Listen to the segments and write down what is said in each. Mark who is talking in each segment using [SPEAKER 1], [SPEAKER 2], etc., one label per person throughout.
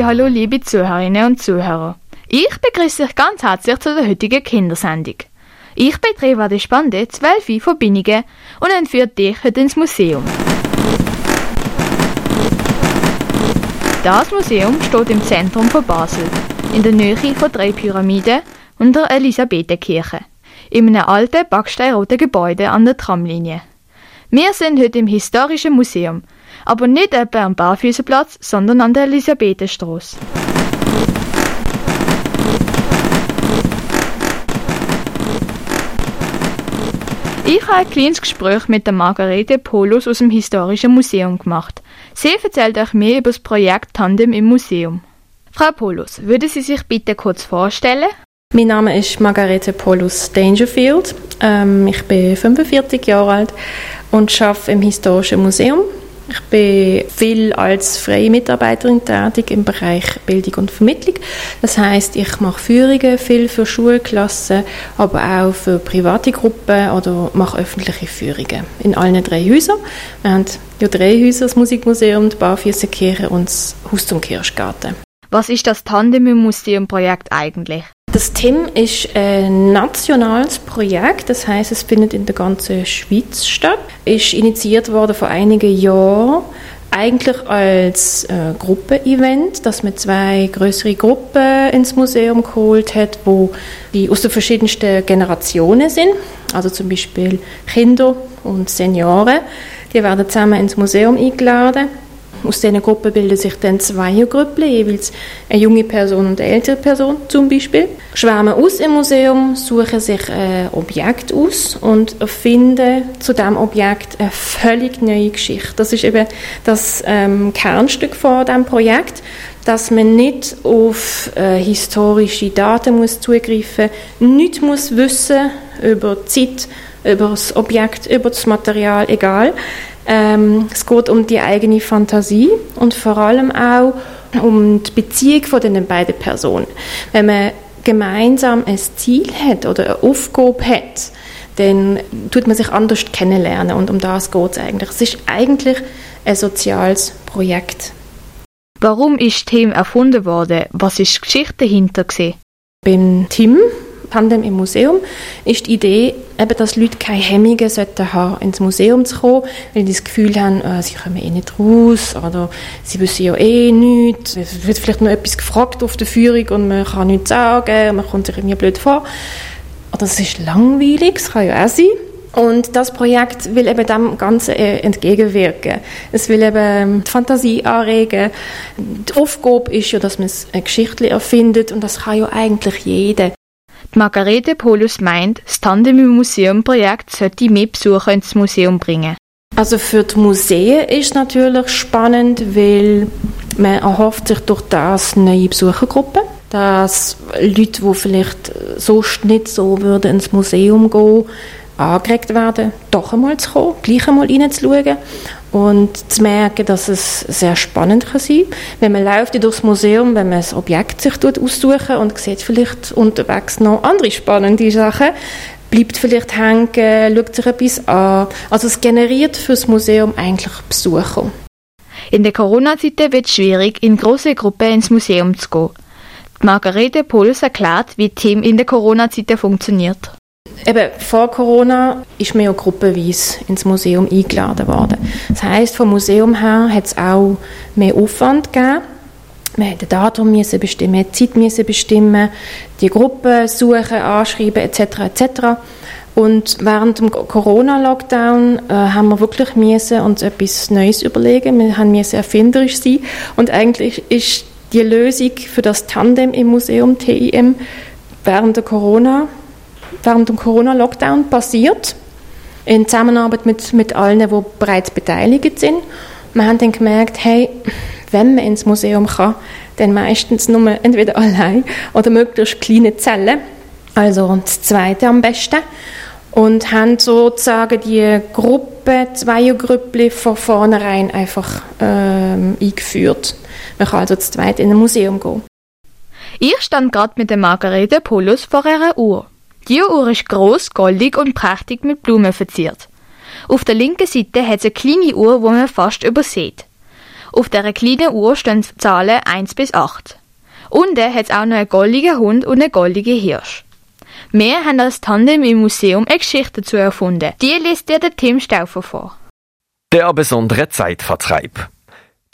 [SPEAKER 1] Hallo liebe Zuhörerinnen und Zuhörer. Ich begrüße euch ganz herzlich zu der heutigen Kindersendung. Ich bin Treva de Spande, 12 von Binnigen und entführe dich heute ins Museum. Das Museum steht im Zentrum von Basel, in der Nähe von drei Pyramiden und der Elisabethenkirche, in einem alten backsteinroten Gebäude an der Tramlinie. Wir sind heute im Historischen Museum, aber nicht etwa am Barfüßerplatz, sondern an der Elisabethenstraße. Ich habe ein kleines Gespräch mit der Margarete Polos aus dem Historischen Museum gemacht. Sie erzählt euch mehr über das Projekt Tandem im Museum. Frau Polos, würde Sie sich bitte kurz vorstellen?
[SPEAKER 2] Mein Name ist Margarete Polus Dangerfield. Ähm, ich bin 45 Jahre alt und arbeite im Historischen Museum ich bin viel als freie Mitarbeiterin tätig im Bereich Bildung und Vermittlung. Das heißt, ich mache Führungen viel für Schulklassen, aber auch für private Gruppen oder mache öffentliche Führungen in allen drei Häusern. Wir haben ja drei Häuser, das Musikmuseum, die Barfüßerkirche und das Haus zum Kirschgarten.
[SPEAKER 1] Was ist das Tandem im Museum Projekt eigentlich?
[SPEAKER 2] Das TIM ist ein nationales Projekt, das heißt, es findet in der ganzen Schweiz statt. Ist initiiert worden vor einigen Jahren eigentlich als äh, Gruppenevent, dass man zwei größere Gruppen ins Museum geholt hat, wo die aus den verschiedensten Generationen sind, also zum Beispiel Kinder und Senioren. Die werden zusammen ins Museum eingeladen aus diesen Gruppen bilden sich dann zwei Gruppen, jeweils eine junge Person und eine ältere Person zum Beispiel. Schwärmen aus im Museum, suchen sich ein Objekt aus und erfinden zu diesem Objekt eine völlig neue Geschichte. Das ist eben das ähm, Kernstück von diesem Projekt dass man nicht auf äh, historische Daten muss zugreifen muss, nichts muss wissen über die Zeit, über das Objekt, über das Material, egal. Ähm, es geht um die eigene Fantasie und vor allem auch um die Beziehung von den beiden Personen. Wenn man gemeinsam ein Ziel hat oder eine Aufgabe hat, dann tut man sich anders kennenlernen und um das geht es eigentlich. Es ist eigentlich ein soziales Projekt.
[SPEAKER 1] Warum ist Team erfunden worden? Was ist die Geschichte dahinter?
[SPEAKER 2] Beim Team Tandem im Museum ist die Idee, eben, dass Leute keine Hemmungen sollten haben, ins Museum zu kommen, weil die das Gefühl haben, äh, sie kommen eh nicht raus oder sie wissen ja eh nichts. Es wird vielleicht noch etwas gefragt auf der Führung und man kann nichts sagen man kommt sich irgendwie blöd vor. Oder es ist langweilig, das kann ja auch sein. Und das Projekt will eben dem Ganzen äh, entgegenwirken. Es will eben ähm, die Fantasie anregen. Die Aufgabe ist ja, dass man eine Geschichte erfindet und das kann ja eigentlich jeder.
[SPEAKER 1] Margarete Polus meint, das Tandem im Museum-Projekt sollte mehr Besucher ins Museum bringen.
[SPEAKER 2] Also für die Museen ist natürlich spannend, weil man erhofft sich durch das neue Besuchergruppen, dass Leute, die vielleicht sonst nicht so würden ins Museum gehen, angeregt werden, doch einmal zu kommen, gleich einmal reinzuschauen und zu merken, dass es sehr spannend kann sein kann. Wenn man läuft durchs Museum, wenn man das Objekt sich aussuchen und sieht vielleicht unterwegs noch andere spannende Sachen, bleibt vielleicht hängen, schaut sich etwas an. Also es generiert für das Museum eigentlich Besucher.
[SPEAKER 1] In der Corona-Zeit wird es schwierig, in große Gruppen ins Museum zu gehen. Margarete Pols erklärt, wie Team in der Corona-Zeit funktioniert.
[SPEAKER 2] Eben, vor Corona ist man ja gruppenweise ins Museum eingeladen worden. Das heisst, vom Museum her hat es auch mehr Aufwand gegeben. Wir mussten Datum müssen bestimmen, Zeit müssen bestimmen, die Gruppe suchen, anschreiben etc. etc. Und während dem Corona-Lockdown äh, haben wir wirklich müssen uns etwas Neues überlegen. Wir haben müssen erfinderisch sein. Und eigentlich ist die Lösung für das Tandem im Museum TIM während der Corona während dem Corona-Lockdown passiert, in Zusammenarbeit mit, mit allen, die bereits beteiligt sind. Wir haben dann gemerkt, hey, wenn man ins Museum kann, dann meistens nur entweder allein oder möglichst kleine Zellen, also das zweite am besten. Und haben sozusagen die Gruppe, Zweiergrüppli von vornherein einfach ähm, eingeführt. Man kann also zu zweit in ein Museum gehen.
[SPEAKER 1] Ich stand gerade mit der Margarete Polus vor einer Uhr. Die Uhr ist groß, goldig und prächtig mit Blumen verziert. Auf der linken Seite hat es eine kleine Uhr, wo man fast übersieht. Auf dieser kleinen Uhr stehen Zahlen 1 bis 8. Unten hat es auch noch einen goldigen Hund und einen goldigen Hirsch. Wir haben als Tandem im Museum eine Geschichte dazu erfunden. Die liest dir der Tim Stauffer vor.
[SPEAKER 3] Der besondere Zeitvertreib.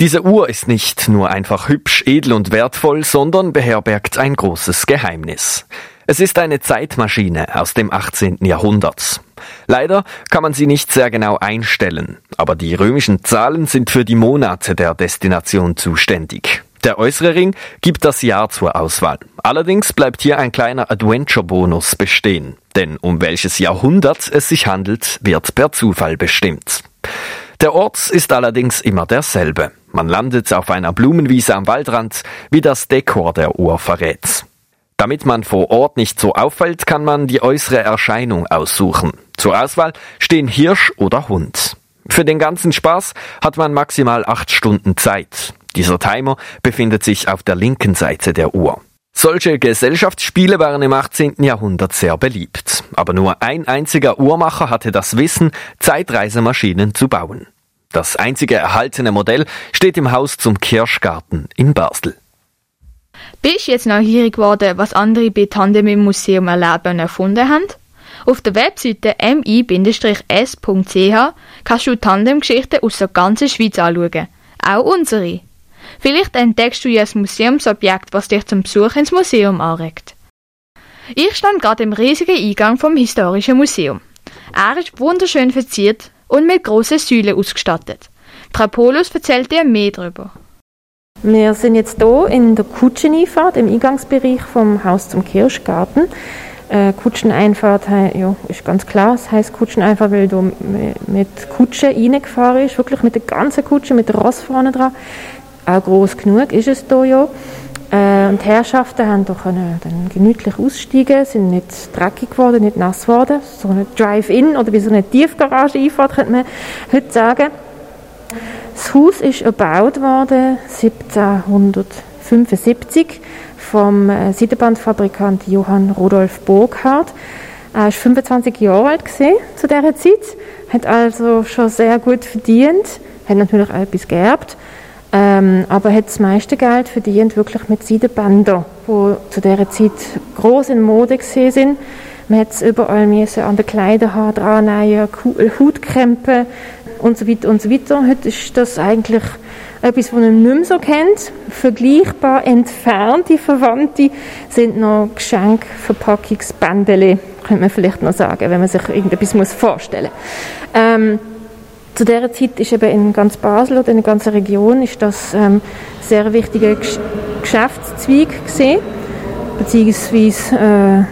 [SPEAKER 3] Diese Uhr ist nicht nur einfach hübsch, edel und wertvoll, sondern beherbergt ein großes Geheimnis. Es ist eine Zeitmaschine aus dem 18. Jahrhundert. Leider kann man sie nicht sehr genau einstellen, aber die römischen Zahlen sind für die Monate der Destination zuständig. Der äußere Ring gibt das Jahr zur Auswahl. Allerdings bleibt hier ein kleiner Adventure-Bonus bestehen, denn um welches Jahrhundert es sich handelt, wird per Zufall bestimmt. Der Ort ist allerdings immer derselbe. Man landet auf einer Blumenwiese am Waldrand, wie das Dekor der Uhr verrät. Damit man vor Ort nicht so auffällt, kann man die äußere Erscheinung aussuchen. Zur Auswahl stehen Hirsch oder Hund. Für den ganzen Spaß hat man maximal acht Stunden Zeit. Dieser Timer befindet sich auf der linken Seite der Uhr. Solche Gesellschaftsspiele waren im 18. Jahrhundert sehr beliebt, aber nur ein einziger Uhrmacher hatte das Wissen, Zeitreisemaschinen zu bauen. Das einzige erhaltene Modell steht im Haus zum Kirschgarten in Basel.
[SPEAKER 1] Bist du jetzt neugierig geworden, was andere bei Tandem im Museum erleben und erfunden haben? Auf der Webseite mi-s.ch kannst du Tandemgeschichten aus der ganzen Schweiz anschauen. Auch unsere. Vielleicht entdeckst du ja ein Museumsobjekt, was dich zum Besuch ins Museum anregt. Ich stand gerade im riesigen Eingang vom Historischen Museum. Er ist wunderschön verziert und mit großen Säulen ausgestattet. Frau Polus erzählt dir mehr darüber.
[SPEAKER 2] Wir sind jetzt hier in der Kutscheneinfahrt im Eingangsbereich vom Haus zum Kirschgarten. Äh, Kutscheneinfahrt ja, ist ganz klar, es heißt Kutscheneinfahrt, weil du mit Kutsche reingefahren ist, wirklich mit der ganzen Kutsche, mit Ross vorne dran auch groß genug ist es hier ja. Äh, und die Herrschaften haben doch können dann gemütlich aussteigen, sind nicht dreckig geworden, nicht nass geworden. So eine Drive-In oder wie so eine Tiefgarage-Einfahrt könnte man heute sagen. Das Haus ist erbaut worden 1775 vom äh, Seidenbandfabrikant Johann Rudolf Burkhardt. Er war 25 Jahre alt zu dieser Zeit, hat also schon sehr gut verdient, hat natürlich auch etwas geerbt ähm, aber hat das meiste Geld verdient wirklich mit Seidenbändern, die zu dieser Zeit groß in Mode gesehen sind. Man hat es überall an den Kleiderhaaren dran nähen, und so weiter und so weiter. Heute ist das eigentlich etwas, was man nicht mehr so kennt. Vergleichbar entfernte Verwandte sind noch Geschenkverpackungsbändele, könnte man vielleicht noch sagen, wenn man sich irgendetwas vorstellen muss. Ähm, zu dieser Zeit ist eben in ganz Basel oder in der ganzen Region ist das ähm, sehr wichtiger Gesch Geschäftszweig gesehen, beziehungsweise äh,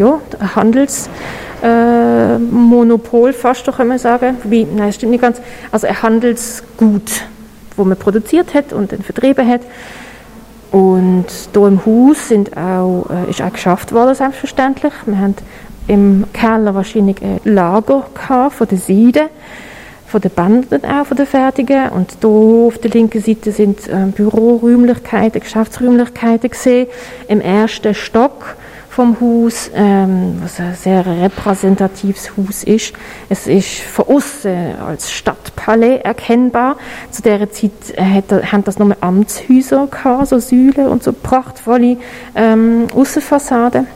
[SPEAKER 2] ja, Handelsmonopol äh, fast, doch kann sagen. Wie, nein, stimmt nicht ganz. Also ein Handelsgut, wo man produziert hat und dann vertrieben hat. Und hier im Haus sind auch, äh, ist auch geschafft worden, selbstverständlich. Wir haben im Keller wahrscheinlich ein Lager von der Seide von den Bändern auch, von den Fertigen. Und hier auf der linken Seite sind äh, Büroräumlichkeiten, Geschäftsräumlichkeiten gesehen. Im ersten Stock vom Haus, ähm, was ein sehr repräsentatives Haus ist. Es ist von außen als Stadtpalais erkennbar. Zu dieser Zeit hat, haben das nur Amtshäuser gehabt, so Säulen und so prachtvolle ähm, Außenfassaden.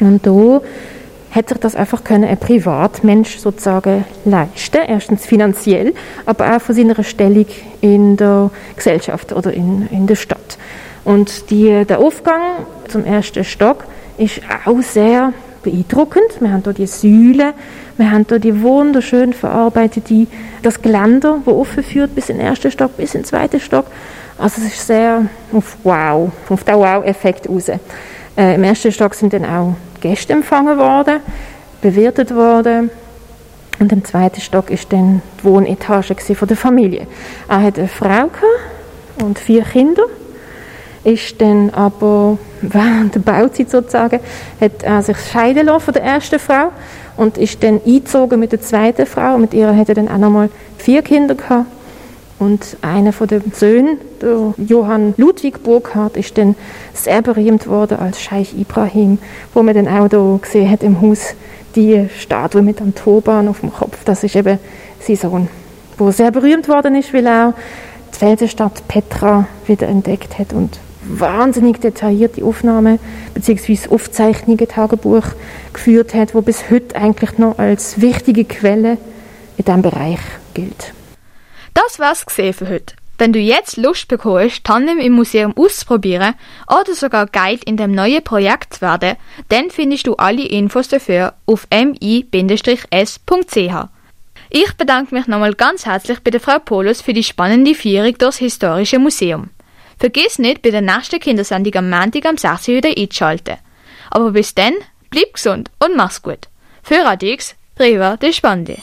[SPEAKER 2] Und hier hat sich das einfach können ein Privatmensch sozusagen leisten. Erstens finanziell, aber auch von seiner Stellung in der Gesellschaft oder in, in der Stadt. Und die, der Aufgang zum ersten Stock ist auch sehr beeindruckend. Wir haben hier die Säule, wir haben hier die wunderschön verarbeitete, das Geländer, wo offen führt bis in den ersten Stock, bis in den zweiten Stock. Also es ist sehr auf Wow, auf den Wow-Effekt raus. Äh, Im ersten Stock sind dann auch Gäste empfangen worden, bewirtet worden. Und im zweiten Stock ist dann die Wohnetage von der Familie. Er hatte eine Frau und vier Kinder. Ist dann aber während der Bauzeit sozusagen, hat er sich scheiden lassen von der ersten Frau und ist dann eingezogen mit der zweiten Frau. Mit ihr hat er dann auch nochmal vier Kinder gehabt. Und einer von den Söhnen, der Johann Ludwig Burkhardt, ist dann sehr berühmt worden als Scheich Ibrahim, wo man dann auch da gesehen hat im Haus die Statue mit dem Turban auf dem Kopf. Das ist eben sein Sohn, der sehr berühmt worden ist, weil er die Felsenstadt Petra wieder entdeckt hat und wahnsinnig detaillierte Aufnahmen bzw. Aufzeichnungen, Tagebuch geführt hat, wo bis heute eigentlich noch als wichtige Quelle in diesem Bereich gilt.
[SPEAKER 1] Das war's gesehen für heute. Wenn du jetzt Lust bekommst, Tandem im Museum auszuprobieren oder sogar Guide in dem neuen Projekt zu werden, dann findest du alle Infos dafür auf mi-s.ch. Ich bedanke mich nochmal ganz herzlich bei der Frau Polos für die spannende Führung durchs Historische Museum. Vergiss nicht, bei der nächsten Kindersendung am Montag am 6. wieder einzuschalten. Aber bis dann, bleib gesund und mach's gut. Für Radix, Priva de Spande.